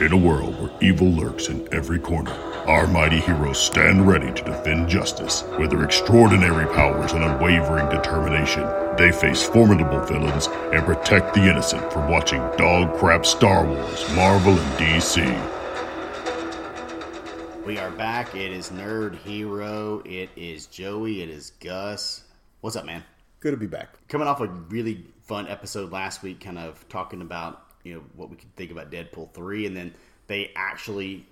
In a world where evil lurks in every corner, our mighty heroes stand ready to defend justice. With their extraordinary powers and unwavering determination, they face formidable villains and protect the innocent from watching dog crap Star Wars, Marvel, and DC. We are back. It is Nerd Hero. It is Joey. It is Gus. What's up, man? Good to be back. Coming off a really fun episode last week, kind of talking about you know what we could think about Deadpool three, and then they actually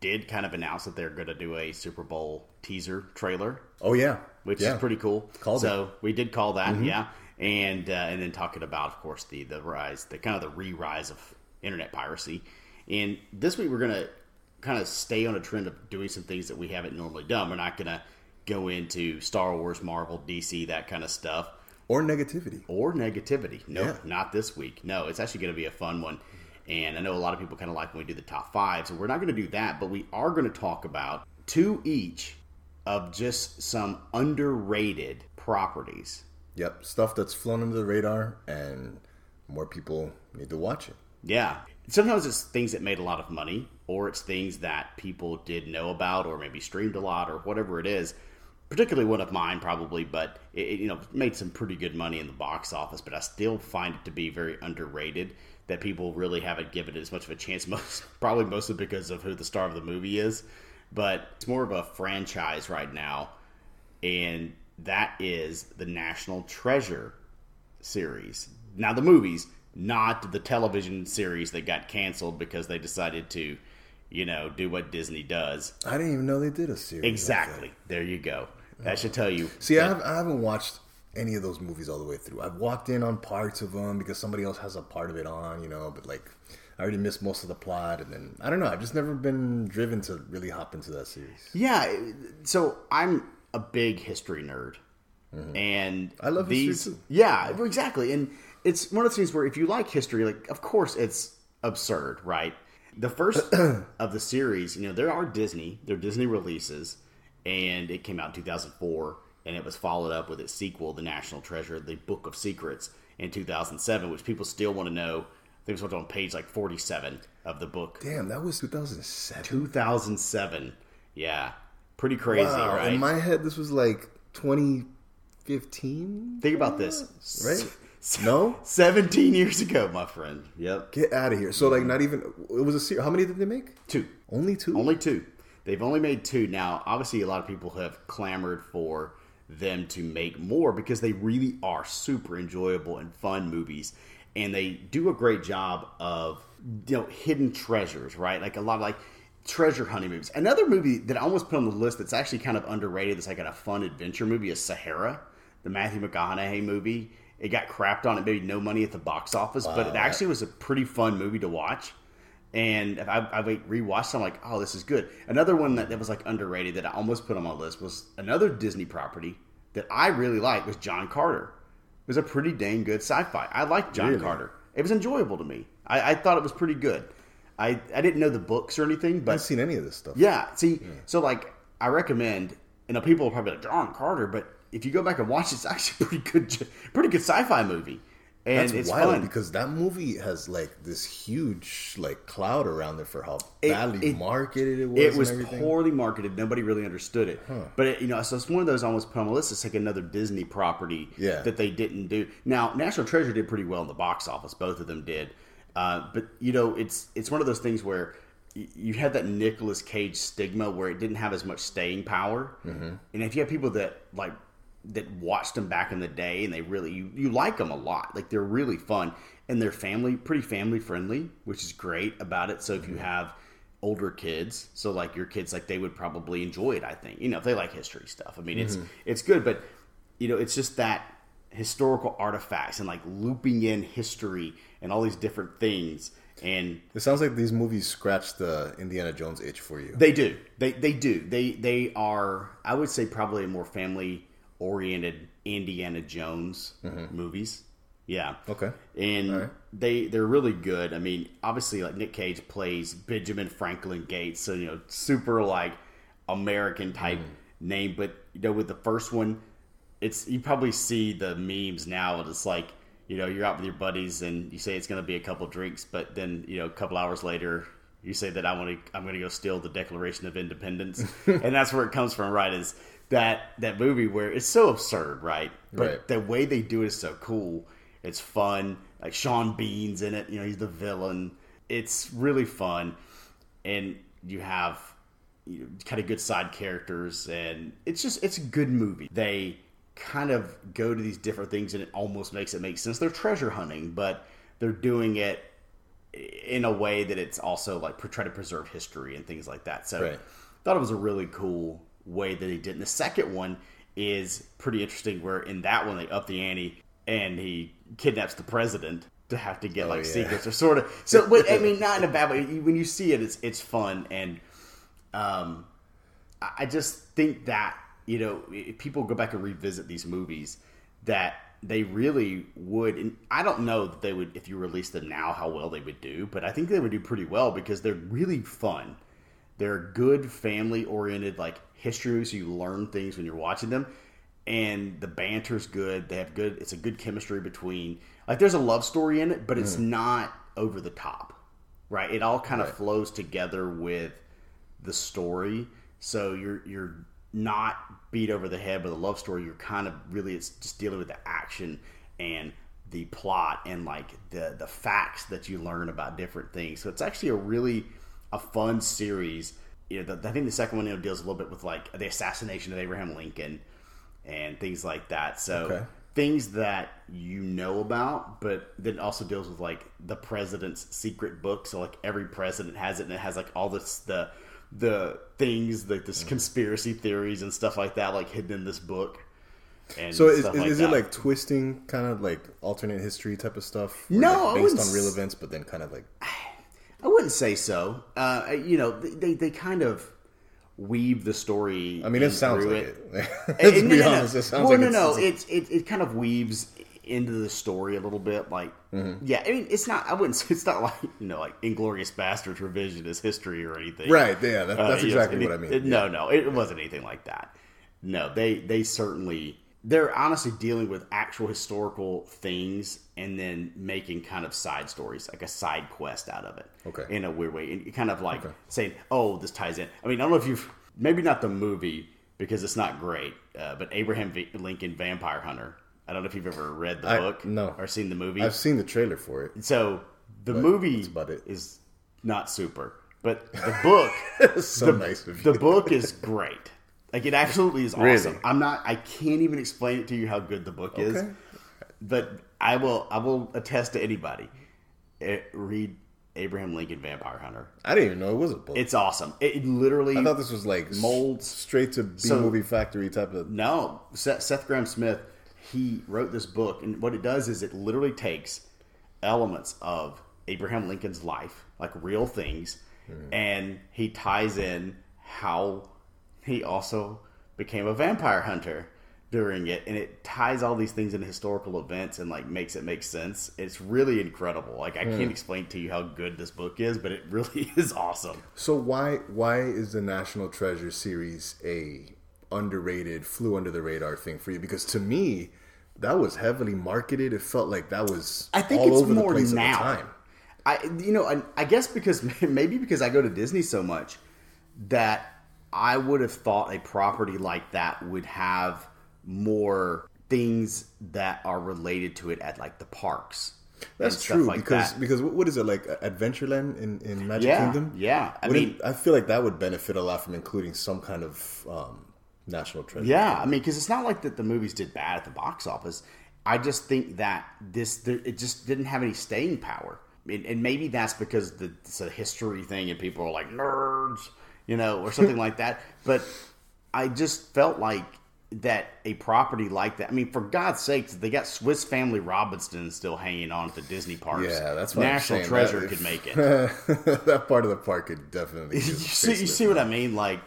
did kind of announce that they're going to do a Super Bowl teaser trailer, Oh yeah, which yeah. is pretty cool. Called so it. we did call that, yeah, and uh, and then talking about, of course, the the rise, the kind of the re-rise of internet piracy. And this week we're gonna kind of stay on a trend of doing some things that we haven't normally done. We're not gonna go into Star Wars, Marvel, DC, that kind of stuff or negativity. or negativity. No, Yeah. not this week. No, it's actually going to be a fun one. And I know a lot of people kind of like when we do the top five, so we're not going to do that, but we are going to talk about two each of just some underrated properties. Yep, stuff that's flown under the radar, and more people need to watch it. Yeah. Sometimes it's things that made a lot of money, or it's things that people did know about, or maybe streamed a lot, or whatever it is. Particularly one of mine, probably, but it, you know made some pretty good money in the box office. But I still find it to be very underrated. That people really haven't given it as much of a chance. Most probably mostly because of who the star of the movie is. But it's more of a franchise right now, and that is the National Treasure series. Now the movies, not the television series that got canceled because they decided to, you know, do what Disney does. I didn't even know they did a series. like Exactly. There you go. That should tell you. that. See, I, have, I haven't watched any of those movies all the way through. I've walked in on parts of them because somebody else has a part of it on, you know. But like, I already missed most of the plot, and then I don't know. I've just never been driven to really hop into that series. Yeah. So I'm a big history nerd, and Mm-hmm. I love history these. too. Yeah, exactly. And it's one of those things where if you like history, like of course it's absurd, right? The first of the series, you know, there are Disney, they're Disney releases, and it came out in 2004, and it was followed up with its sequel, The National Treasure, The Book of Secrets, in 2007, which people still want to know. I think it was on page like 47 of the book. Damn, that was 2007. 2007. Yeah. Pretty crazy, wow, right? in my head, this was like 2015. Think about this. Right? No, 17 years ago, my friend. Yep. get out of here. So like, not even it was a series. How many did they make? Two. Only two. Only two. They've only made two. Now, obviously, a lot of people have clamored for them to make more because they really are super enjoyable and fun movies. And they do a great job of, you know, hidden treasures, right? Like a lot of like treasure hunting movies. Another movie that I almost put on the list that's actually kind of underrated, that's like a fun adventure movie, is Sahara, the Matthew McConaughey movie. It got crapped on. It made no money at the box office, but it Wow. actually was a pretty fun movie to watch. And if I, I rewatched, it, I'm like, oh, this is good. Another one that, that was like underrated that I almost put on my list was another Disney property that I really liked was John Carter. It was a pretty dang good sci-fi. I liked John Really? Carter. It was enjoyable to me. I, I thought it was pretty good. I, I didn't know the books or anything, but I but haven't seen any of this stuff. yeah. See, so like I recommend. You know, people will probably like John Carter, but if you go back and watch, it's actually a pretty good, pretty good sci-fi movie, and That's it's wild fun. because that movie has like this huge like cloud around it for how It- badly it- marketed it was. it was poorly marketed. Nobody really understood it. But it, you know, so it's one of those almost put on the list. It's like another Disney property Yeah. that they didn't do. Now, National Treasure did pretty well in the box office. Both of them did. Uh, but you know, it's it's one of those things where you had that Nicolas Cage stigma where it didn't have as much staying power. Mm-hmm. And if you have people that like that watched them back in the day and they really you, you like them a lot like they're really fun and they're family pretty family friendly which is great about it so if you mm-hmm. have older kids so like your kids like they would probably enjoy it i think you know if they like history stuff i mean it's mm-hmm. it's good but you know it's just that historical artifacts and like looping in history and all these different things and It sounds like these movies scratch the Indiana Jones itch for you. they do. They they do. They they are. I would say probably a more family oriented Indiana Jones mm-hmm. movies. Yeah. Okay. And right. they they're really good. I mean, obviously, like Nick Cage plays Benjamin Franklin Gates, so you know, super like American type mm-hmm. name. But you know, with the first one, it's you probably see the memes now. and It's like you know, you're out with your buddies and you say it's going to be a couple drinks, but then you know, a couple hours later, You say that I want to, I'm going to go steal the Declaration of Independence, and that's where it comes from, right? Is that that movie where it's so absurd, right? But Right. the way they do it is so cool. It's fun. Like Sean Bean's in it. You know, he's the villain. It's really fun, and you have you know, kind of good side characters, and it's just it's a good movie. They kind of go to these different things, and it almost makes it make sense. They're treasure hunting, but they're doing it in a way that it's also like try to preserve history and things like that. So Right. thought it was a really cool way that he did. And the second one is pretty interesting, where in that one they up the ante and he kidnaps the president to have to get like yeah. secrets or sort of. So, but I mean, not in a bad way. When you see it, it's it's fun and um, I just think that you know if people go back and revisit these movies that they really would and i don't know that they would if you release them now how well they would do but i think they would do pretty well because they're really fun they're good family oriented like history movies so you learn things when you're watching them. And the banter's good. They have good it's a good chemistry between like there's a love story in it but it's mm. not over the top right? It all kind of Right. flows together with the story. So you're you're not beat over the head with a love story. You're kind of really it's just dealing with the action and the plot and like the the facts that you learn about different things. So it's actually a really a fun series you know the, i think the second one you know, deals a little bit with like the assassination of abraham lincoln and things like that so Okay. things that you know about, but then also deals with like the president's secret book. So like every president has it, and it has like all this the the things like Mm. this conspiracy theories and stuff like that, like hidden in this book. And So is, is, like is it like twisting kind of like alternate history type of stuff? No, like, based on real events, but then kind of like I wouldn't say so. Uh, you know, they they kind of weave the story. I mean, it sounds like it. Let's no, be no, no. honest. It sounds well, like no, it's, no. It, it kind of weaves into the story a little bit. Like, Mm-hmm. yeah, I mean, it's not. I wouldn't. say It's not like you know, like Inglourious Basterds revisionist history or anything. Right, yeah, that- Uh, that's you know, exactly what I mean, it- yeah. No, no, it wasn't anything like that. No, they they certainly they're honestly dealing with actual historical things and then making kind of side stories, like a side quest out of it. Okay. In a weird way, and kind of like Okay. saying, "Oh, this ties in." I mean, I don't know if you've maybe not the movie because it's not great, uh, but Abraham v- Lincoln Vampire Hunter. I don't know if you've ever read the I- book, no. or seen the movie. I've seen the trailer for it. so the movie about it. is not super, but the book, so the, nice of you. the book is great. Like it absolutely is Really? awesome. I'm not. I can't even explain it to you how good the book is, but I will. I will attest to anybody. Eh, read Abraham Lincoln Vampire Hunter. I didn't even know it was a book. It's awesome. It, it literally I thought this was like molds- straight to B So- movie factory type of. No, Seth, Seth Grahame-Smith, he wrote this book, and what it does is it literally takes elements of Abraham Lincoln's life, like real things, and he ties in how he also became a vampire hunter during it, and it ties all these things into historical events and like makes it make sense. It's really incredible. Like I can't explain to you how good this book is, but it really is awesome. So why why is the National Treasure series a underrated, flew under the radar thing for you? Because to me, that was heavily marketed. It felt like that was I think all it's more now. time. I you know I, I guess because maybe because I go to Disney so much that I would have thought a property like that would have more things that are related to it at like the parks. That's true like because that. because what is it like Adventureland in, in Magic Yeah, Kingdom? yeah. I Would it- mean- I feel like that would benefit a lot from including some kind of um, national treasure. Yeah, I mean, because it's not like that the movies did bad at the box office. I just think that this there, it just didn't have any staying power, and, and maybe that's because the, it's a history thing, and people are like nerds, you know, or something like that. But I just felt like that a property like that. I mean, for God's sakes, they got Swiss Family Robinson still hanging on at the Disney parks. Yeah, that's what I'm National. Treasure That- could make it. that part of the park could definitely. you see, you see what I mean? Like,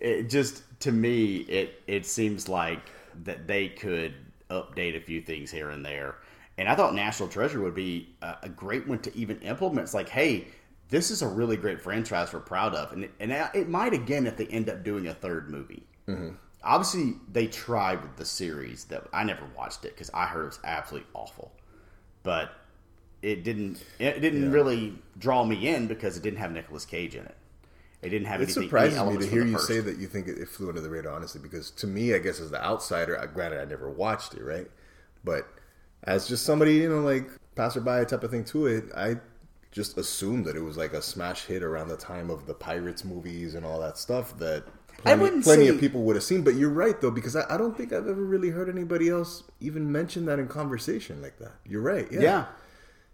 it just to me, it it seems like that they could update a few things here and there. And I thought National Treasure would be a, a great one to even implement. It's like, hey, this is a really great franchise we're proud of, and it, and it might again if they end up doing a third movie. Mm-hmm. Obviously, they tried with the series that I never watched it because I heard it was absolutely awful. But it didn't it didn't really draw me in because it didn't have Nicolas Cage in it. It didn't have It surprises me to hear you first. say that you think it, it flew under the radar, honestly, because to me, I guess as the outsider, granted I never watched it, right? But as just somebody, you know, like passerby type of thing to it, I just assumed that it was like a smash hit around the time of the Pirates movies and all that stuff that plenty, wouldn't plenty say- of people would have seen. But you're right, though, because I, I don't think I've ever really heard anybody else even mention that in conversation like that. You're right. Yeah. Yeah,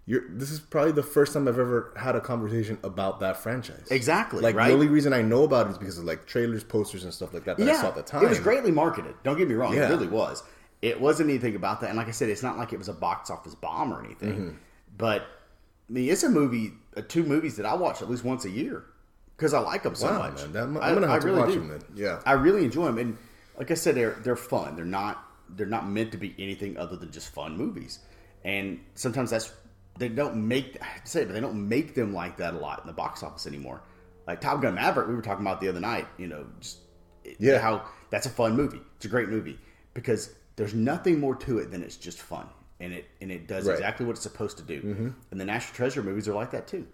You're, this is probably the first time I've ever had a conversation about that franchise. Exactly, Like right? the only reason I know about it is because of like trailers, posters, and stuff like that that I saw at the time. It was greatly marketed. Don't get me wrong. Yeah. It really was. It wasn't anything about that. And like I said, it's not like it was a box office bomb or anything. Mm-hmm. But I mean, it's a movie, uh, two movies that I watch at least once a year because I like them so Wow, much. man, that- I'm I- gonna have I to really watch do. them then. Yeah. I really enjoy them. And like I said, they're they're fun. They're not they're not meant to be anything other than just fun movies. And sometimes that's they don't make I say it, but they don't make them like that a lot in the box office anymore. Like Top Gun Maverick, we were talking about the other night. You know, just Yeah. how that's a fun movie. It's a great movie because there's nothing more to it than it's just fun, and it and it does Right. Mm-hmm. exactly what it's supposed to do. And the National Treasure movies are like that too.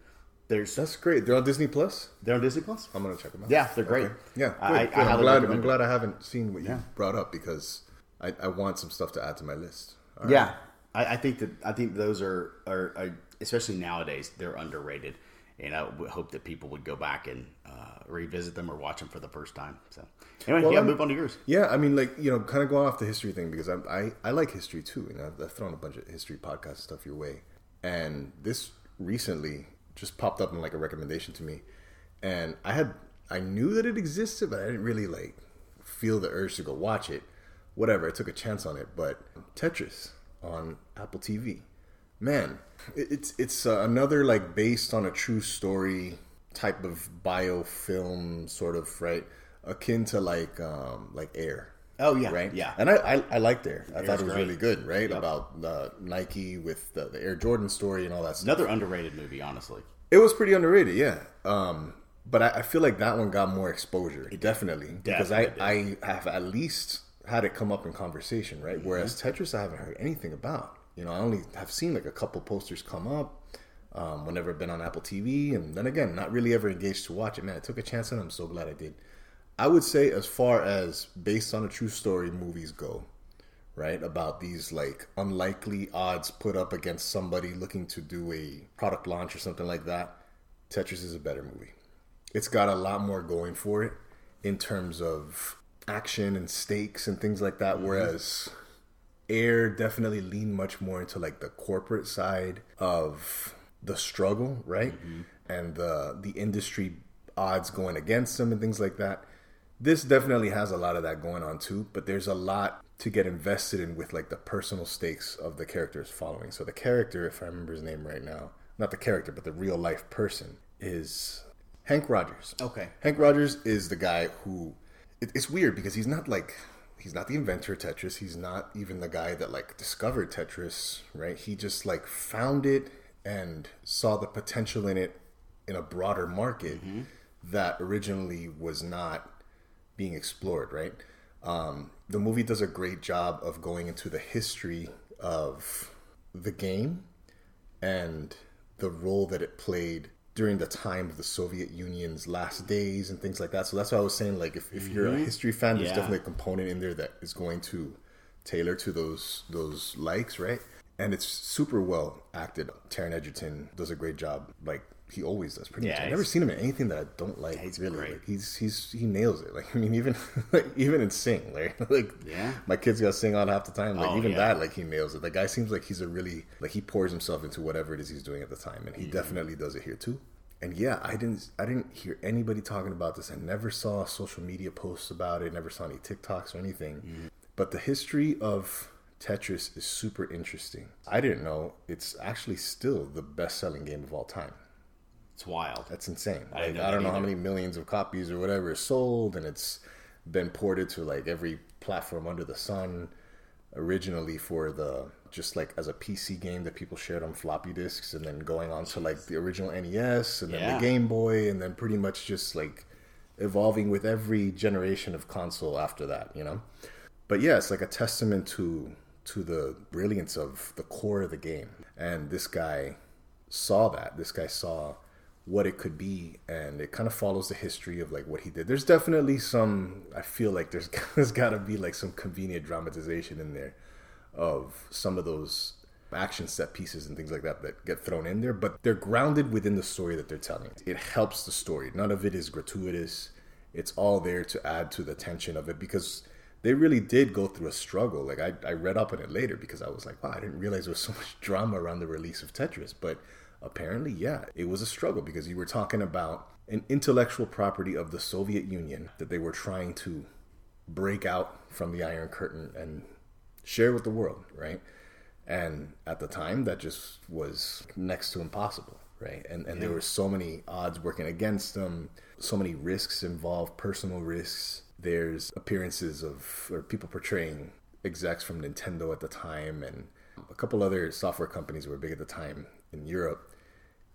There's That's great. They're on Disney Plus. they're on Disney Plus. I'm gonna check them out. Yeah, they're great. Okay. Yeah, I- good, I- I'm glad. I'm glad I haven't seen what you Yeah. brought up because I, I want some stuff to add to my list. Right. Yeah, I, I think that I think those are, are are especially nowadays they're underrated, and I would hope that people would go back and uh, revisit them or watch them for the first time. So anyway, Well, yeah, I'm- move on to yours. Yeah, I mean, like you know, kind of going off the history thing because I I, I like history too. You know, I've, I've thrown a bunch of history podcast stuff your way, and this recently just popped up in like a recommendation to me, and I had I knew that it existed, but I didn't really like feel the urge to go watch it. Whatever, I took a chance on it, but Tetris on Apple TV, man, it's it's uh, another like based on a true story type of biofilm sort of right akin to like um like air Oh, yeah, right yeah. and i i, I liked air i thought it was great. really good right Yep. about uh, nike with the, the air jordan story and all that stuff Another underrated movie, honestly. it was pretty underrated yeah um but I, I feel like that one got more exposure definitely because I, definitely I have at least had it come up in conversation right Mm-hmm. whereas tetris i haven't heard anything about you know i only have seen like a couple posters come up um, whenever I've been on Apple TV, and then again, not really ever engaged to watch it. Man, I took a chance and I'm so glad I did. I would say, as far as based on a true story movies go, right, about these like unlikely odds put up against somebody looking to do a product launch or something like that, Tetris is a better movie. It's got a lot more going for it in terms of action and stakes and things like that, whereas Air definitely leaned much more into like the corporate side of the struggle, right? Mm-hmm. And the the industry odds going against them and things like that. This definitely has a lot of that going on too, but there's a lot to get invested in with like the personal stakes of the characters following. So the character, if I remember his name right now, not the character, but the real life person is Henk Rogers. Okay. Henk Rogers is the guy who it, it's weird because he's not like he's not the inventor of Tetris. He's not even the guy that like discovered Tetris, right? He just like found it and saw the potential in it in a broader market that originally was not being explored, right? Um, the movie does a great job of going into the history of the game and the role that it played during the time of the Soviet Union's last days and things like that. So that's why I was saying, like, if, if you're a mm-hmm. history fan, there's Yeah. definitely a component in there that is going to tailor to those those likes, right? And it's super well acted. Taron Egerton does a great job, like he always does. Pretty Yeah, much, I've never seen him in anything that I don't like. he's really, great. like he's he's he nails it. Like I mean, even like even in Sing, like like Yeah. my kids got Sing on half the time. Like Oh, even yeah. that, like he nails it. The guy seems like he's a really like he pours himself into whatever it is he's doing at the time, and he mm-hmm. definitely does it here too. And yeah, I didn't I didn't hear anybody talking about this. I never saw social media posts about it. Never saw any TikToks or anything. Mm-hmm. But the history of Tetris is super interesting. I didn't know it's actually still the best selling game of all time. It's wild. That's insane. I Like, I don't know how many millions of copies or whatever is sold, and it's been ported to like every platform under the sun. Originally for the just like as a PC game that people shared on floppy disks, and then going on to like the original NES and then Yeah. the Game Boy, and then pretty much just like evolving with every generation of console after that. You know, but yeah, it's like a testament to to the brilliance of the core of the game. And this guy saw that. This guy saw what it could be and it kind of follows the history of like what he did. There's definitely some i feel like there's, there's got to be like some convenient dramatization in there of some of those action set pieces and things like that that get thrown in there but they're grounded within the story that they're telling. It helps the story. None of it is gratuitous. It's all there to add to the tension of it because they really did go through a struggle. Like i, I read up on it later because i was like wow i didn't realize there was so much drama around the release of tetris but apparently, yeah, it was a struggle because you were talking about an intellectual property of the Soviet Union that they were trying to break out from the Iron Curtain and share with the world, right? And at the time, that just was next to impossible, right? And and yeah. there were so many odds working against them, so many risks involved, personal risks. There's appearances of or people portraying execs from Nintendo at the time and a couple other software companies were big at the time in Europe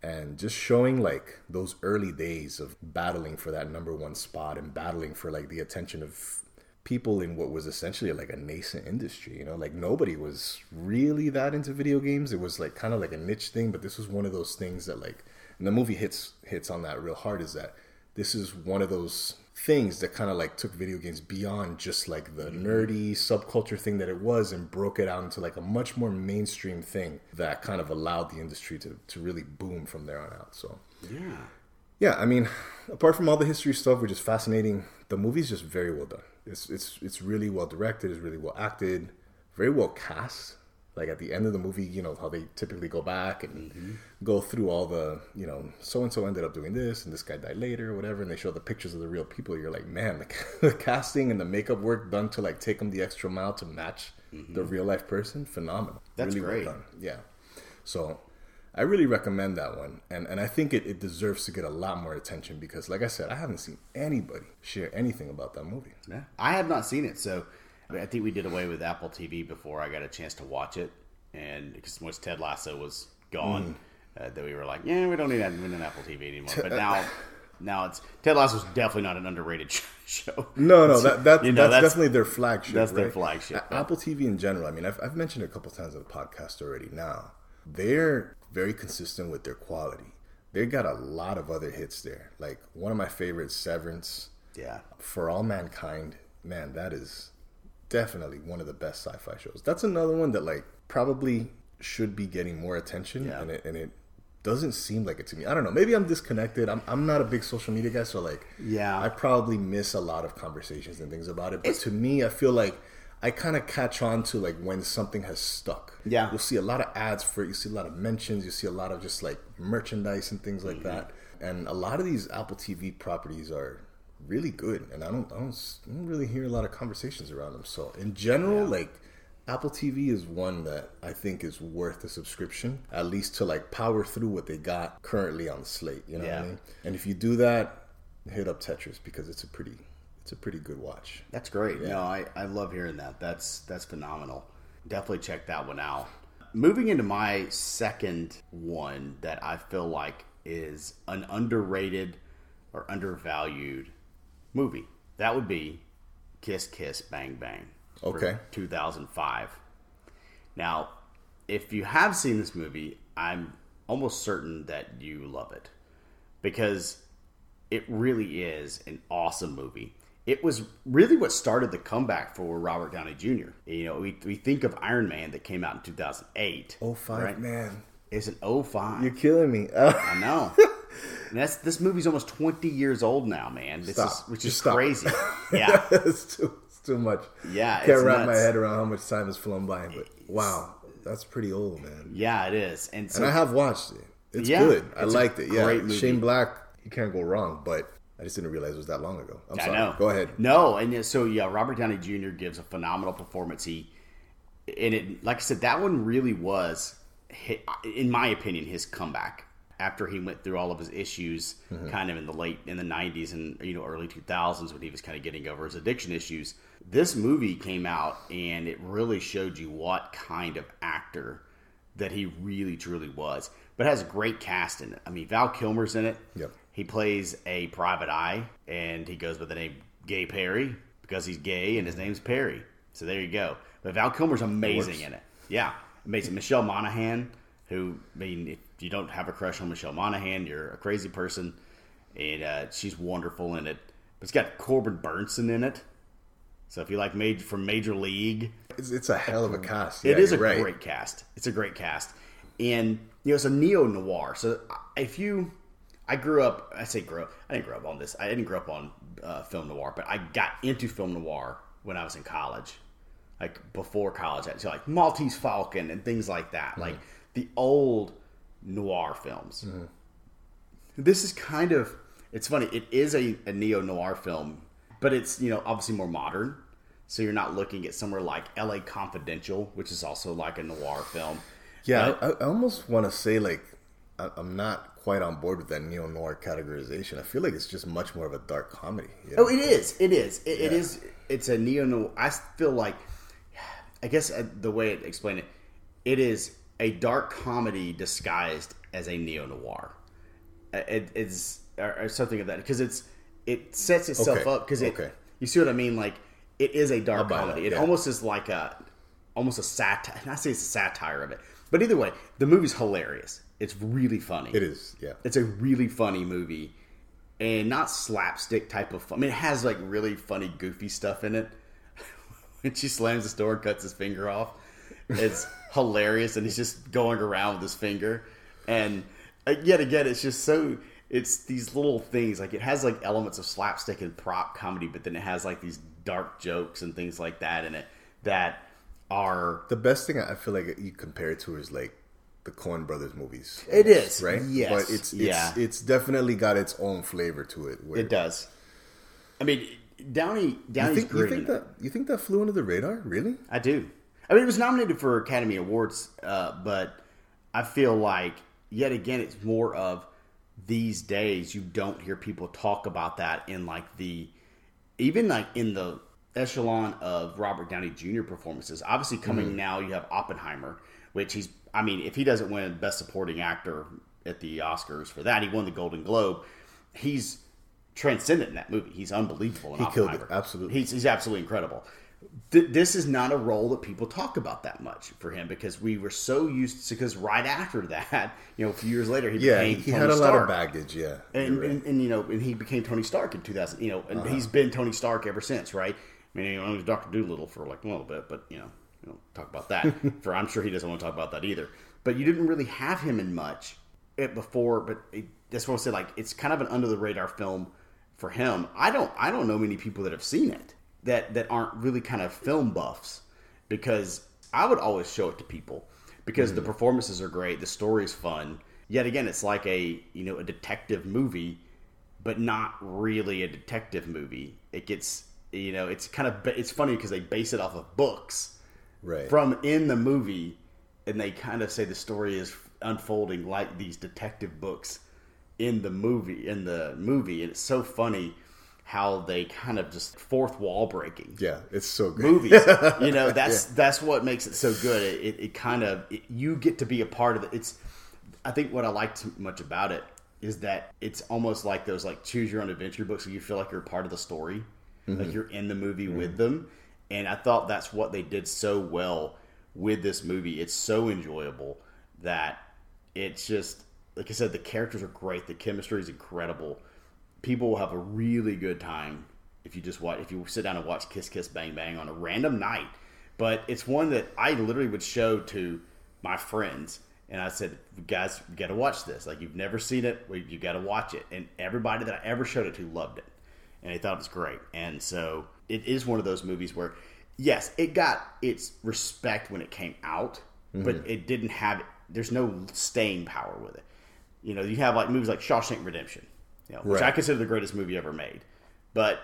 and just showing like those early days of battling for that number one spot and battling for like the attention of people in what was essentially like a nascent industry you know? Like nobody was really that into video games. It was like kind of like a niche thing but this was one of those things that like and the movie hits hits on that real hard is that this is one of those things that kind of like took video games beyond just like the mm-hmm. nerdy subculture thing that it was and broke it out into like a much more mainstream thing that kind of allowed the industry to, to really boom from there on out. So, yeah. Yeah, I mean, apart from all the history stuff, which is fascinating, the movie's just very well done. It's it's it's really well directed, it's really well acted, very well cast like at the end of the movie, you know how they typically go back and mm-hmm. go through all the, you know, so and so ended up doing this and this guy died later or whatever, and they show the pictures of the real people. You're like, man, the, the casting and the makeup work done to like take them the extra mile to match mm-hmm. the real life person, phenomenal. That's really great. Well done. Yeah. So I really recommend that one, and and I think it, it deserves to get a lot more attention because, like I said, I haven't seen anybody share anything about that movie. Yeah, I have not seen it, so I think we did away with Apple TV before I got a chance to watch it, and because once Ted Lasso was gone, mm. uh, that we were like, yeah, we don't need that in Apple TV anymore. But now, now it's Ted Lasso is definitely not an underrated show. No, no, that, that you know, that's, that's, definitely their flagship. That's right? their flagship. Apple TV in general. I mean, I've, I've mentioned it a couple times on the podcast already. Now they're very consistent with their quality. They got a lot of other hits there. Like one of my favorites, Severance. Yeah. For All Mankind. Man, that is definitely one of the best sci-fi shows. That's another one that like probably should be getting more attention, yeah. and it and it doesn't seem like it to me. I don't know. Maybe I'm disconnected. I'm I'm not a big social media guy, so like yeah, I probably miss a lot of conversations and things about it. But it's, to me, I feel like I kind of catch on to like when something has stuck. Yeah, you'll see a lot of ads for it. You see a lot of mentions. You see a lot of just like merchandise and things like mm-hmm. that. And a lot of these Apple TV properties are really good, and I don't, I don't, I don't really hear a lot of conversations around them. So in general, yeah. like Apple TV is one that I think is worth a subscription, at least to like power through what they got currently on the slate. You know yeah. what I mean? And if you do that, hit up Tetris because it's a pretty, it's a pretty good watch. That's great. Yeah. No, I, I love hearing that. That's that's phenomenal. Definitely check that one out. Moving into my second one that I feel like is an underrated or undervalued movie. That would be Kiss Kiss Bang Bang. Okay. 2005. Now, if you have seen this movie, I'm almost certain that you love it because it really is an awesome movie. It was really what started the comeback for Robert Downey Jr. You know, we, we think of Iron Man that came out in 2008. Oh, five, right? man. It's an 05. You're killing me. Oh. I know. And that's this movie's almost twenty years old now, man. This Stop. is which Just is stop. crazy. Yeah, it's too it's too much. Yeah, can't wrap nuts. my head around how much time has flown by. But wow, that's pretty old, man. Yeah, it is. And so, and I have watched it. It's yeah, good. I liked it. Yeah, Shane Black. You can't go wrong. But I just didn't realize it was that long ago. I'm sorry. Know. Go ahead. No, and so yeah, Robert Downey Jr. gives a phenomenal performance. He and it, like I said, that one really was, in my opinion, his comeback after he went through all of his issues mm-hmm. kind of in the late in the 90s and you know early 2000s when he was kind of getting over his addiction issues this movie came out and it really showed you what kind of actor that he really truly was but has a great cast in it. I mean val kilmer's in it. Yep. he plays a private eye and he goes by the name gay perry because he's gay and his name's perry. So there you go. But val kilmer's amazing in it. Yeah amazing. Michelle monaghan who I mean, if you don't have a crush on Michelle Monaghan, you're a crazy person, and uh, she's wonderful in it. But it's got Corbin Bernsen in it. So if you like Major from Major League, It's, it's a hell of a cast. it Yeah, is a right. great cast. It's a great cast, and you know it's a neo noir. So if you, I grew up. I say grew up. I didn't grow up on this. I didn't grow up on uh, film noir, but I got into film noir when I was in college, like before college. So like Maltese Falcon and things like that, Mm-hmm. like the old noir films. This is kind of. It's funny. It is a, a neo noir film, but it's you know obviously more modern. So you're not looking at somewhere like L.A. Confidential, which is also like a noir film. Yeah, I, I almost want to say like I, I'm not quite on board with that neo noir categorization. I feel like it's just much more of a dark comedy. you know? Oh, it is. It is. It, it Yeah. is. It's a neo noir. I feel like, I guess uh, the way it explained it, it is a dark comedy disguised as a neo noir. Uh, it, it's or, or something of that because it's it sets itself Okay. up because it. Okay. You see what I mean? Like it is a dark comedy. that, It almost is like a almost a satire. I say it's a satire of it, but either way, the movie's hilarious. It's really funny. It is. Yeah. It's a really funny movie, and not slapstick type of fun. I mean, it has like really funny, goofy stuff in it. when she slams the door and cuts his finger off, it's hilarious, and he's just going around with his finger. And uh, yet again, it's just so. It's these little things like it has like elements of slapstick and prop comedy, but then it has like these dark jokes and things like that in it that are The best thing I feel like you compare it to is like the Coen Brothers movies. It is, right? yes, but it's, it's yeah. it's definitely got its own flavor to it. where- it does. I mean, Downey You Downey's think, you think that you think that flew under the radar? Really? I do. I mean, it was nominated for Academy Awards, uh, but I feel like yet again, it's more of these days. You don't hear people talk about that in like the even like in the echelon of Robert Downey Jr. performances. Obviously, coming now, you have Oppenheimer, which he's. I mean, if he doesn't win Best Supporting Actor at the Oscars for that, he won the Golden Globe. He's transcendent in that movie. He's unbelievable. He killed it, absolutely. He's, he's absolutely incredible. Th- this is not a role that people talk about that much for him because we were so used to. Because right after that, you know, a few years later, he Yeah, became he Tony had a lot of baggage. Yeah, And, right. and, and you know, and he became Tony Stark in 2000. You know, and Uh-huh. he's been Tony Stark ever since, right? I mean, he was Doctor Dolittle for like a little bit, but you know, we don't talk about that. for I'm sure he doesn't want to talk about that either. But you didn't really have him in much it before. But it, that's what I said. Like, it's kind of an under the radar film for him. I don't, I don't know many people that have seen it that that aren't really kind of film buffs because I would always show it to people because the mm-hmm. performances are great, the story is fun. Yet again, it's like a you know a detective movie, but not really a detective movie. It gets you know it's kind of it's funny because they base it off of books right. from in the movie, and they kind of say the story is unfolding like these detective books in the movie in the movie, and it's so funny how they kind of just fourth wall breaking yeah, it's so good. movies. you know, that's that's what makes it so good. It, it, it kind of it, you get to be a part of it. It's I think what I like so much about it is that it's almost like those like choose your own adventure books where you feel like you're part of the story, like mm-hmm. you're in the movie mm-hmm. with them. And I thought that's what they did so well with this movie. It's so enjoyable that it's just like I said, the characters are great, the chemistry is incredible. People will have a really good time if you just watch if you sit down and watch Kiss Kiss Bang Bang on a random night. But it's one that I literally would show to my friends, and I said, "Guys, you got to watch this. Like you've never seen it, you got to watch it." And everybody that I ever showed it to loved it, and they thought it was great. And so it is one of those movies where, yes, it got its respect when it came out, mm-hmm. but it didn't have. There's no staying power with it. You know, you have like movies like Shawshank Redemption, you know, which I consider the greatest movie ever made. But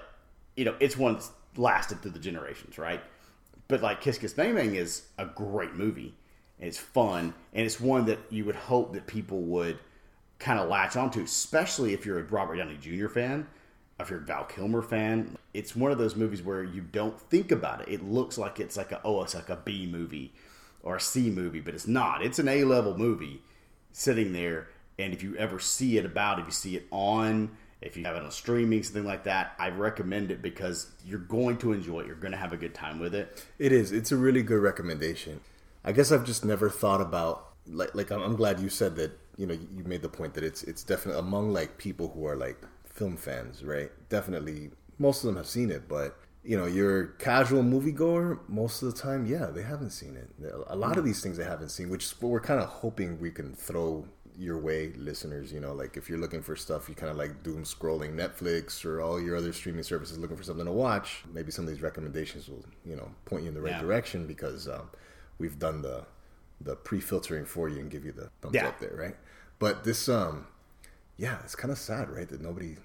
you know, it's one that's lasted through the generations, right? But like Kiss Kiss Bang Bang is a great movie. And it's fun, and it's one that you would hope that people would kind of latch onto, especially if you're a Robert Downey Jr. fan, if you're a Val Kilmer fan. It's one of those movies where you don't think about it. It looks like it's like a oh, it's like a B movie or a C movie, but it's not. It's an A level movie sitting there. And if you ever see it about, if you see it on, if you have it on streaming, something like that, I recommend it because you're going to enjoy it. You're going to have a good time with it. It is. It's a really good recommendation. I guess I've just never thought about like like I'm, glad you said that. You know, you made the point that it's it's definitely among like people who are like film fans, right? Definitely, most of them have seen it, but you know, your casual moviegoer, most of the time, yeah, they haven't seen it. A lot of these things they haven't seen, which we're kind of hoping we can throw your way, listeners. You know, like if you're looking for stuff, you kind of like doom scrolling Netflix or all your other streaming services looking for something to watch. Maybe some of these recommendations will, you know, point you in the right Yeah. direction because um, we've done the the pre-filtering for you and give you the thumbs Yeah. up there, right? But this, um, yeah, it's kind of sad, right, that nobody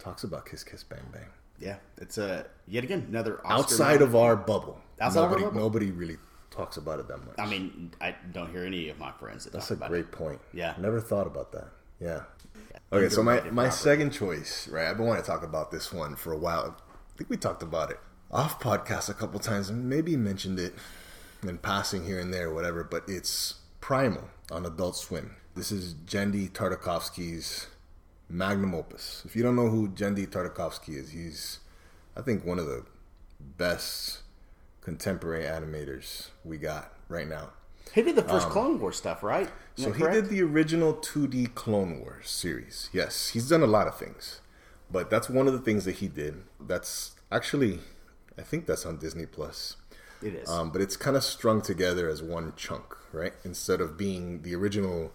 talks about Kiss Kiss Bang Bang Yeah, it's a yet again another Oscar outside of our bubble. Outside of our bubble? nobody really talks about it that much. I mean, I don't hear any of my friends that That's a great it. point. Yeah. never thought about that. Yeah. Okay, so my my second choice, right? I've been wanting to talk about this one for a while. I think we talked about it off podcast a couple times, and maybe mentioned it in passing here and there, whatever. But it's Primal on Adult Swim. This is Genndy Tartakovsky's magnum opus. If you don't know who Genndy Tartakovsky is, he's I think one of the best contemporary animators we got right now. He did the first Clone Wars stuff, right? Isn't So he correct? did the original 2D Clone Wars series. Yes, he's done a lot of things. But that's one of the things that he did. That's actually, I think that's on Disney Plus. It is. Um, but it's kind of strung together as one chunk, right? Instead of being the original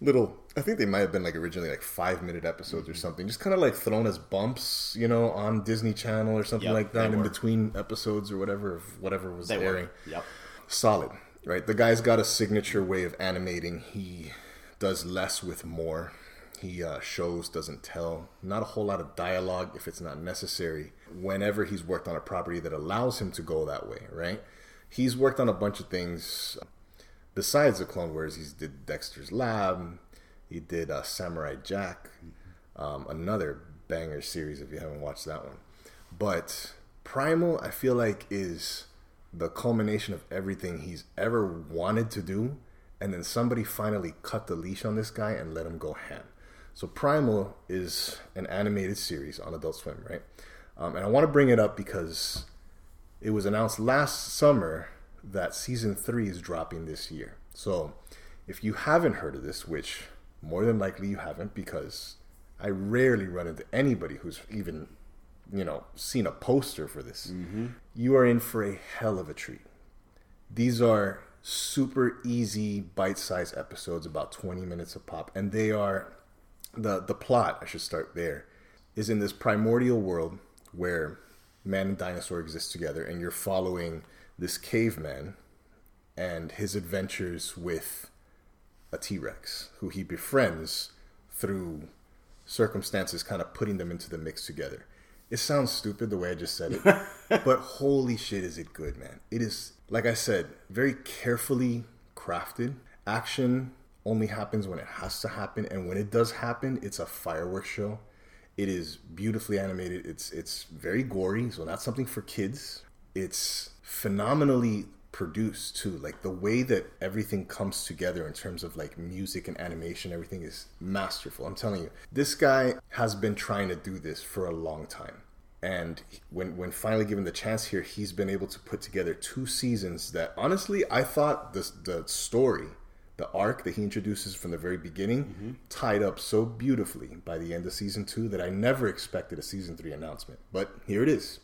little, I think they might have been like originally like five minute episodes Mm-hmm. or something, just kind of like thrown as bumps, you know, on Disney Channel or something Yep, like that in were. between episodes or whatever, of whatever was they airing were. Yep. solid, right? The guy's got a signature way of animating. He does less with more. He uh, shows, doesn't tell. Not a whole lot of dialogue if it's not necessary. Whenever he's worked on a property that allows him to go that way, right? He's worked on a bunch of things besides the Clone Wars. He's did Dexter's Lab. He did uh, Samurai Jack, um, another banger series if you haven't watched that one. But Primal, I feel like, is the culmination of everything he's ever wanted to do, and then somebody finally cut the leash on this guy and let him go ham. So Primal is an animated series on Adult Swim, right? Um, and I want to bring it up because it was announced last summer that season three is dropping this year. So if you haven't heard of this, which more than likely you haven't, because I rarely run into anybody who's even, you know, seen a poster for this, mm-hmm. you are in for a hell of a treat. These are super easy bite-sized episodes about 20 minutes a pop and they are the the plot i should start there is in this primordial world where man and dinosaur exist together and you're following this caveman and his adventures with a T-Rex who he befriends through circumstances kind of putting them into the mix together. It sounds stupid the way I just said it, but holy shit is it good, man. It is like I said, very carefully crafted. Action only happens when it has to happen and when it does happen, it's a fireworks show. It is beautifully animated. It's it's very gory, so not something for kids. It's phenomenally produced too. Like the way that everything comes together in terms of like music and animation, everything is masterful. I'm telling you, this guy has been trying to do this for a long time. And when when finally given the chance here, he's been able to put together two seasons that honestly I thought the the story, the arc that he introduces from the very beginning, mm-hmm. tied up so beautifully by the end of season two that I never expected a season three announcement. But here it is,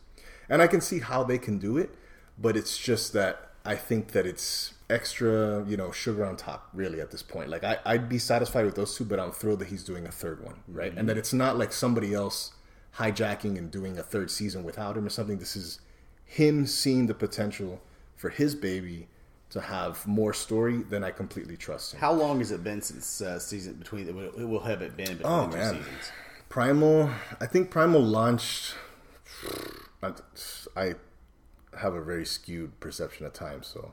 and I can see how they can do it, but it's just that I think that it's extra, you know, sugar on top, really, at this point. Like, I, I'd be satisfied with those two, but I'm thrilled that he's doing a third one, right? And that it's not like somebody else hijacking and doing a third season without him or something. This is him seeing the potential for his baby to have more story, than I completely trust him. How long has it been since uh, season between? It will have it been between Oh, the two man. seasons? Primal, I think Primal launched. I, I have a very skewed perception at times, so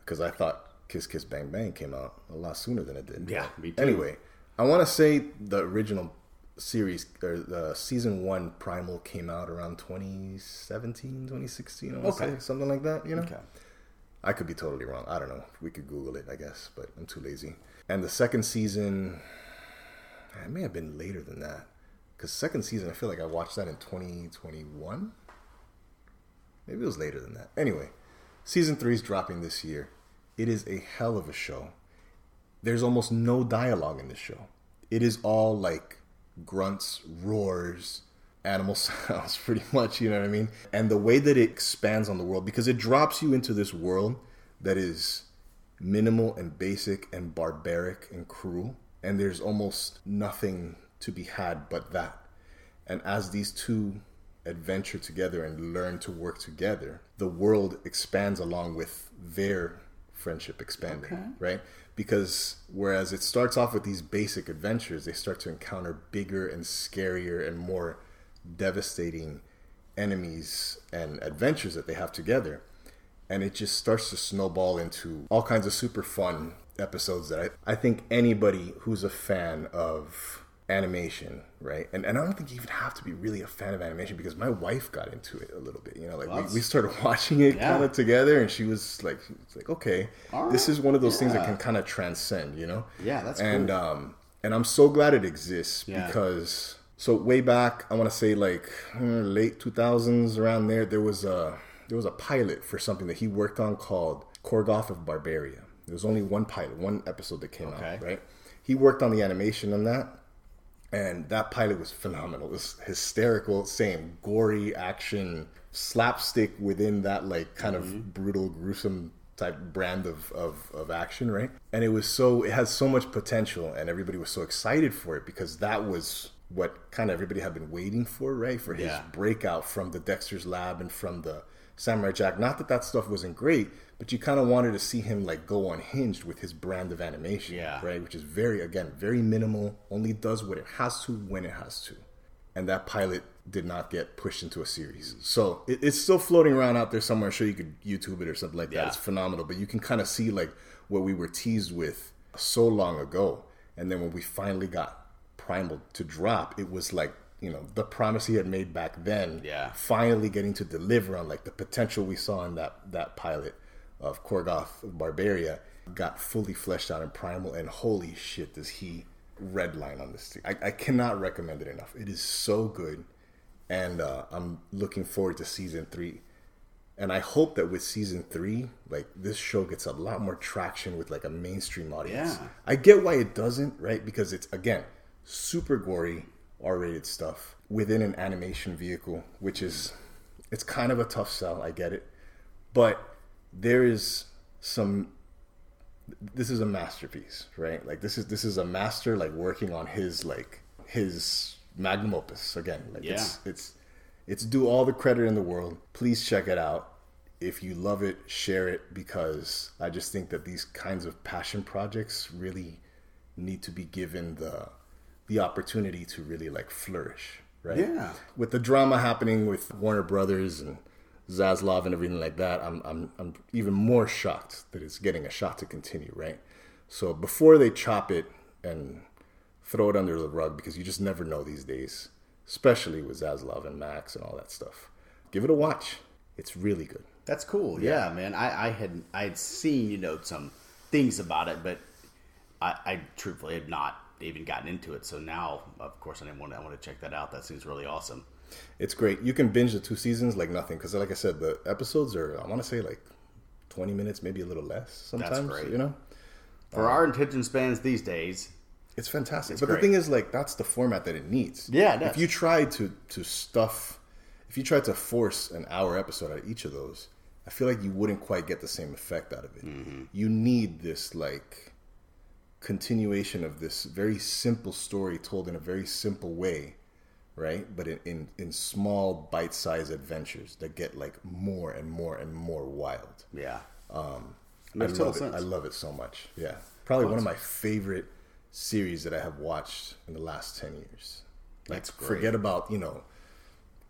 because I thought Kiss Kiss Bang Bang came out a lot sooner than it did. Yeah, me too. Anyway, I want to say the original series or the season one Primal came out around 2017, 2016, I Okay. say, something like that. You know, Okay. I could be totally wrong. I don't know. We could Google it, I guess, but I'm too lazy. And the second season, it may have been later than that. Because second season, I feel like I watched that in 2021. Maybe it was later than that. Anyway, season three is dropping this year. It is a hell of a show. there's almost no dialogue in this show. It is all like grunts, roars, animal sounds, pretty much, you know what I mean? And the way that it expands on the world, because it drops you into this world that is minimal and basic and barbaric and cruel. And there's almost nothing to be had but that. And as these two adventure together and learn to work together, the world expands along with their friendship expanding, Okay. right? Because whereas it starts off with these basic adventures, they start to encounter bigger and scarier and more devastating enemies and adventures that they have together. And it just starts to snowball into all kinds of super fun episodes that I, I think anybody who's a fan of animation, right? And, and I don't think you even have to be really a fan of animation because my wife got into it a little bit. You know, like Well, we, we started watching it Yeah. kind of together, and she was like, she was like, okay, All this is one of those things that can kind of transcend, you know? Yeah, that's and cool. um, and I'm so glad it exists Yeah. because so way back, I want to say like hmm, late 2000s around there, there was a there was a pilot for something that he worked on called Korgoth of Barbaria. There was only one pilot, one episode that came Okay. out, right? He worked on the animation on that, and that pilot was phenomenal. It was hysterical, same gory action, slapstick within that like kind of mm-hmm. brutal, gruesome type brand of, of, of action, right? And it was so it has so much potential, and everybody was so excited for it because that was what kind of everybody had been waiting for, right? For his Yeah. breakout from the Dexter's Lab and from the Samurai Jack. Not that that stuff wasn't great, but you kind of wanted to see him like go unhinged with his brand of animation, Yeah. right? Which is very, again, very minimal. Only does what it has to when it has to. And that pilot did not get pushed into a series, so it, it's still floating around out there somewhere. I'm sure you could YouTube it or something like that. Yeah. It's phenomenal, but you can kind of see like what we were teased with so long ago, and then when we finally got Primal to drop, it was like you know the promise he had made back then Yeah. finally getting to deliver on like the potential we saw in that that pilot of Korgoth of Barbaria got fully fleshed out in Primal and holy shit does he redline on this thing. I, I cannot recommend it enough. It is so good and uh, I'm looking forward to season three. And I hope that with season three, like this show gets a lot more traction with like a mainstream audience. Yeah. I get why it doesn't, right? Because it's again super gory, R-rated stuff within an animation vehicle, which is it's kind of a tough sell. I get it, but there is some. This is a masterpiece, right? Like this is this is a master like working on his like his magnum opus again. Like it's Yeah. it's it's due all the credit in the world. Please check it out. If you love it, share it because I just think that these kinds of passion projects really need to be given the the opportunity to really like flourish, right? Yeah. With the drama happening with Warner Brothers and Zaslav and everything like that, I'm I'm I'm even more shocked that it's getting a shot to continue, right? So before they chop it and throw it under the rug because you just never know these days, especially with Zaslav and Max and all that stuff. Give it a watch. It's really good. That's cool. Yeah, man. I, I had I had seen you know some things about it, but I, I truthfully had not even gotten into it. So now, of course, I didn't want to, I want to check that out. That seems really awesome. It's great. You can binge the two seasons like nothing because, like I said, the episodes are I want to say like twenty minutes, maybe a little less sometimes. great. You know, For our attention spans these days, it's fantastic. It's but great. the thing is, like that's the format that it needs. Yeah, it. If you try to to stuff, if you try to force an hour episode out of each of those, I feel like you wouldn't quite get the same effect out of it. Mm-hmm. You need this like continuation of this very simple story told in a very simple way right but in in, in small bite-sized adventures that get like more and more and more wild yeah, um I love total it. sense. I love it so much. Yeah, probably one of my favorite series that I have watched in the last ten years. Like, That's great. forget about you know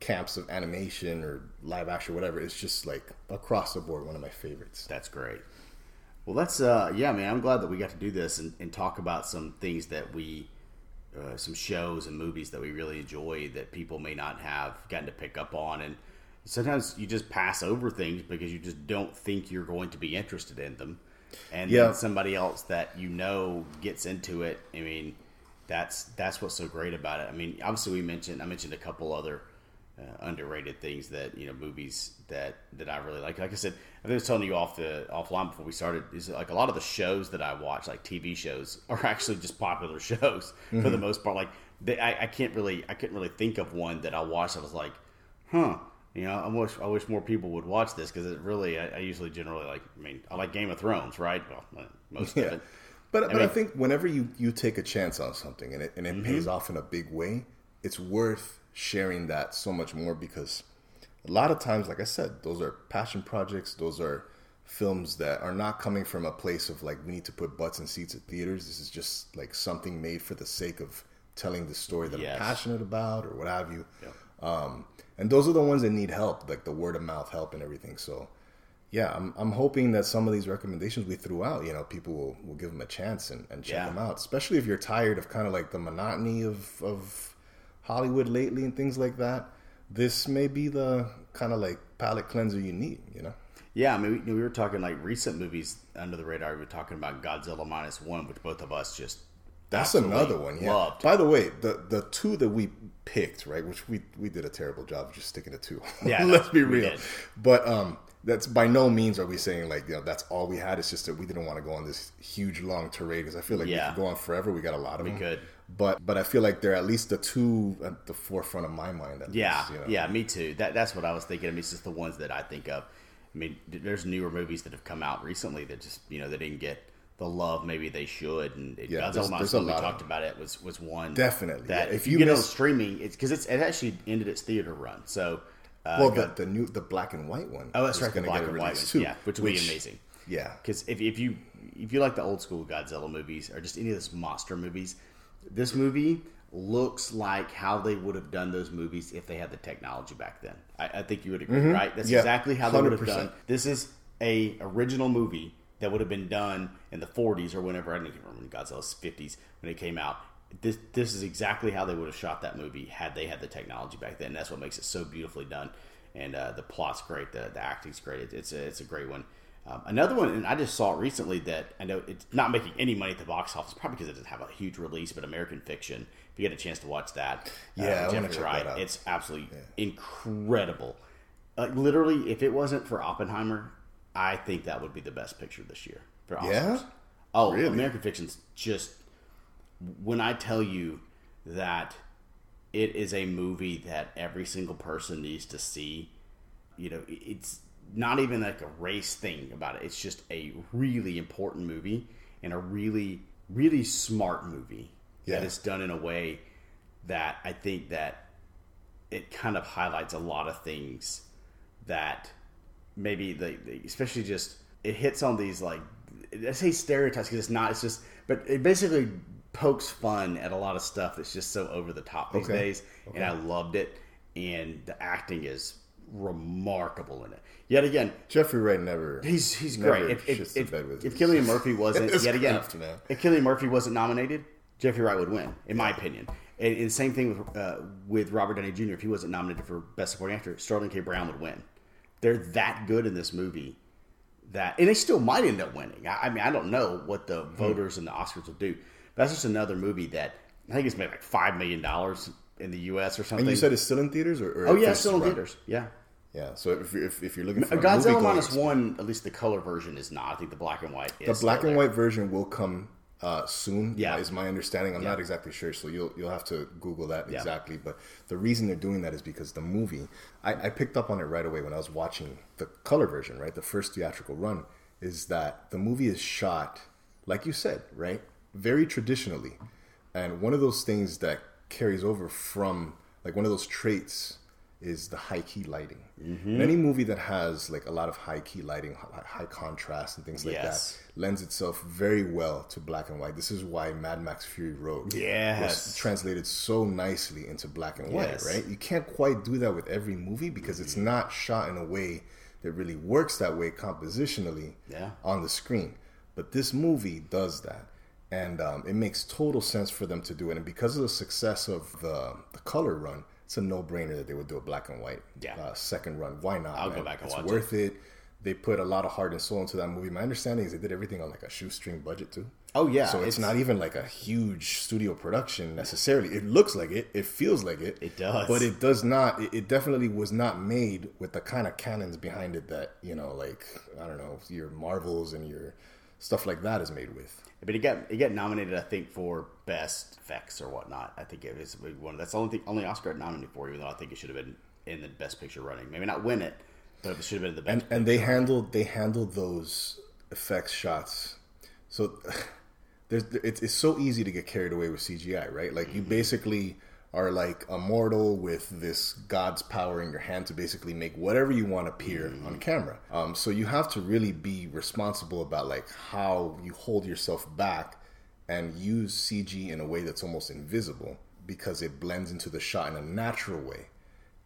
camps of animation or live action, or whatever. It's just like across the board, one of my favorites. that's great. Well, that's uh, yeah, man. I'm glad that we got to do this and, and talk about some things that we, uh, some shows and movies that we really enjoy that people may not have gotten to pick up on, and sometimes you just pass over things because you just don't think you're going to be interested in them, and Yeah. then somebody else that you know gets into it. I mean, that's that's what's so great about it. I mean, obviously we mentioned I mentioned a couple other uh, underrated things that you know movies that that I really like. Like I said, I was telling you off the offline before we started is like a lot of the shows that I watch, like TV shows, are actually just popular shows mm-hmm. for the most part. Like they, I, I can't really I couldn't really think of one that I watched. I was like, huh. You know, I wish I wish more people would watch this because it really. I, I, usually generally like. I mean, I like Game of Thrones, right? Well, most yeah. of it. But I but mean, I think whenever you you take a chance on something and it and it mm-hmm. pays off in a big way, it's worth sharing that so much more because a lot of times, like I said, those are passion projects. Those are films that are not coming from a place of like we need to put butts in seats at theaters. This is just like something made for the sake of telling the story that yes. I'm passionate about or what have you. Yep. Um, and those are the ones that need help, like the word of mouth help and everything. So, yeah, I'm, I'm hoping that some of these recommendations we threw out, you know, people will, will give them a chance and, and check yeah. them out, especially if you're tired of kind of like the monotony of, of Hollywood lately and things like that. This may be the kind of like palate cleanser you need, you know? Yeah, I mean, we, we were talking like recent movies under the radar. We were talking about Godzilla minus one, which both of us just that's another one. Yeah. Loved. By the way, the the two that we picked, right, which we we did a terrible job of just sticking to two. Yeah, let's be real. But um, that's by no means are we saying like you know that's all we had. It's just that we didn't want to go on this huge long tirade because I feel like yeah. we could go on forever. We got a lot of we them. could. But but I feel like they're at least the two at the forefront of my mind. yeah, least, you know? yeah, me too. That that's what I was thinking. I mean, it's just the ones that I think of. I mean, there's newer movies that have come out recently that just you know they didn't get the love maybe they should. And it, yeah, Godzilla we talked about it was was one definitely that yeah. if, you, you get on streaming, it's because it's it actually ended its theater run. So uh, well, the, the new the black and white one. Oh, that's right, the black and white one. Too, yeah, which would be amazing. Yeah, because if if you if you like the old school Godzilla movies or just any of those monster movies, this movie looks like how they would have done those movies if they had the technology back then. I, I think you would agree, mm-hmm. right? That's yeah, exactly how they 100%. would have done. This is a original movie that would have been done in the 40s or whenever I don't even remember Godzilla's 50s when it came out. This this is exactly how they would have shot that movie had they had the technology back then. That's what makes it so beautifully done, and uh, the plot's great, the the acting's great. It, it's a, it's a great one. Um, another one, and I just saw it recently that I know it's not making any money at the box office, probably because it doesn't have a huge release. But American Fiction, if you get a chance to watch that, uh, yeah, uh, Jeffrey Wright, it's absolutely yeah. incredible. Like literally, if it wasn't for Oppenheimer, I think that would be the best picture this year for Oscars. Yeah. Oh, really? American Fiction's just when I tell you that it is a movie that every single person needs to see. You know, it's not even like a race thing about it. It's just a really important movie and a really, really smart movie yeah. that is done in a way that I think that it kind of highlights a lot of things that maybe the, the especially just it hits on these like I say stereotypes because it's not. It's just, but it basically pokes fun at a lot of stuff that's just so over the top these okay. days, okay. and I loved it. And the acting is remarkable in it. Yet again, Jeffrey Wright never. He's he's never great. If if, if, if Cillian Murphy wasn't yet again, if Cillian Murphy wasn't nominated, Jeffrey Wright would win, in my opinion. And, and same thing with uh, with Robert Downey Jr. If he wasn't nominated for Best Supporting Actor, Sterling K. Brown would win. They're that good in this movie that, and they still might end up winning. I, I mean, I don't know what the hmm. voters and the Oscars will do. But that's just another movie that I think it's made like five million dollars in the U.S. or something. And you said it's still in theaters, or, or oh yeah, still in theaters. Yeah, yeah. So if you're, if, if you're looking for Godzilla minus one, at least the color version is not. I think the black and white. the black and there. white version will come uh, soon. Yeah, is my understanding. I'm yeah. not exactly sure, so you'll you'll have to Google that yeah. exactly. But the reason they're doing that is because the movie. I, I picked up on it right away when I was watching the color version, right, the first theatrical run. Is that the movie is shot like you said, right, very traditionally, and one of those things that carries over from like one of those traits is the high key lighting. Mm-hmm. Any movie that has like a lot of high key lighting, high contrast, and things like yes. that lends itself very well to black and white. This is why Mad Max Fury Road yes. was translated so nicely into black and white, yes. right? You can't quite do that with every movie because mm-hmm. it's not shot in a way that really works that way compositionally yeah. on the screen. But this movie does that and um, it makes total sense for them to do it. And because of the success of the the color run, it's a no brainer that they would do a black and white yeah. uh, second run. Why not? I'll man? go back and it's watch worth it. it. they put a lot of heart and soul into that movie. My understanding is they did everything on like a shoestring budget too. Oh yeah, So it's, not even like a huge studio production necessarily. It looks like it. It feels like it. It does. But it does not. It, it definitely was not made with the kind of cannons behind it that you know, like I don't know, your Marvels and your stuff like that is made with. But it got it got nominated, I think, for best effects or whatnot. I think it was one. That's the only thing, only Oscar it nominated for, even though I think it should have been in the best picture running. Maybe not win it, but it should have been the best. and and they handled they handled those effects shots so there's it's, it's so easy to get carried away with cgi right like you mm-hmm. basically are like immortal with this god's power in your hand to basically make whatever you want appear on camera um, so you have to really be responsible about like how you hold yourself back and use cg in a way that's almost invisible because it blends into the shot in a natural way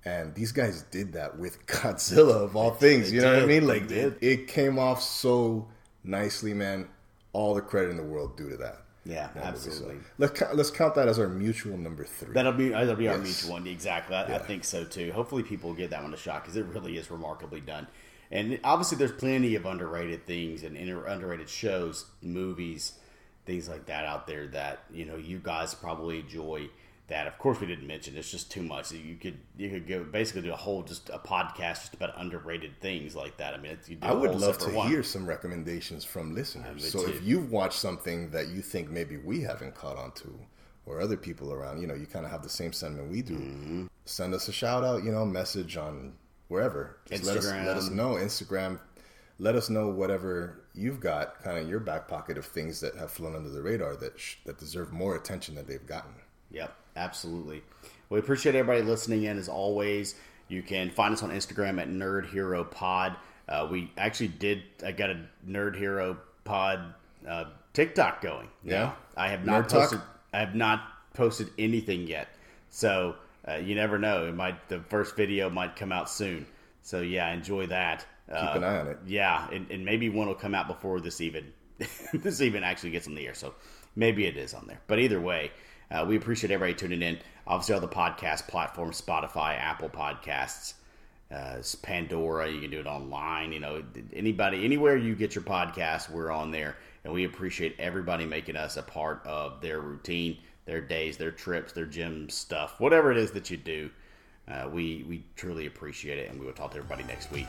and these guys did that with Godzilla of all things. You know what I mean? Like it, it came off so nicely, man. All the credit in the world due to that. Yeah, That movie. So absolutely. let's let's count that as our mutual number three. That'll be that'll be our mutual one. Exactly. I, I think so too. Hopefully, people will get that one a shot because it really is remarkably done. And obviously, there's plenty of underrated things and inter- underrated shows, movies, things like that out there that you know you guys probably enjoy. That of course we didn't mention. It's just too much. You could you could go basically do a whole just a podcast just about underrated things like that. I mean, it's, you do I would love to one. hear some recommendations from listeners. So too. if you've watched something that you think maybe we haven't caught on to, or other people around, you know, you kind of have the same sentiment we do. Mm-hmm. Send us a shout out, you know, message on wherever. Just let us let us know Instagram. Let us know whatever you've got, kind of your back pocket of things that have flown under the radar that sh- that deserve more attention than they've gotten. Yep, absolutely. We appreciate everybody listening in as always. You can find us on Instagram at Nerd Hero Pod. Uh, we actually did. I got a Nerd Hero Pod uh, TikTok going. Yeah? Now, I have not Nerd Talk? posted. I have not posted anything yet. So uh, you never know. It might. The first video might come out soon. So yeah, enjoy that. Keep Uh, an eye on it. yeah, and, and maybe one will come out before this even this even actually gets on the air. So maybe it is on there. But either way, uh, we appreciate everybody tuning in. Obviously, all the podcast platforms: Spotify, Apple Podcasts, uh, Pandora. You can do it online. You know, anybody, anywhere you get your podcast, we're on there, and we appreciate everybody making us a part of their routine, their days, their trips, their gym stuff, whatever it is that you do. Uh, we we truly appreciate it, and we will talk to everybody next week.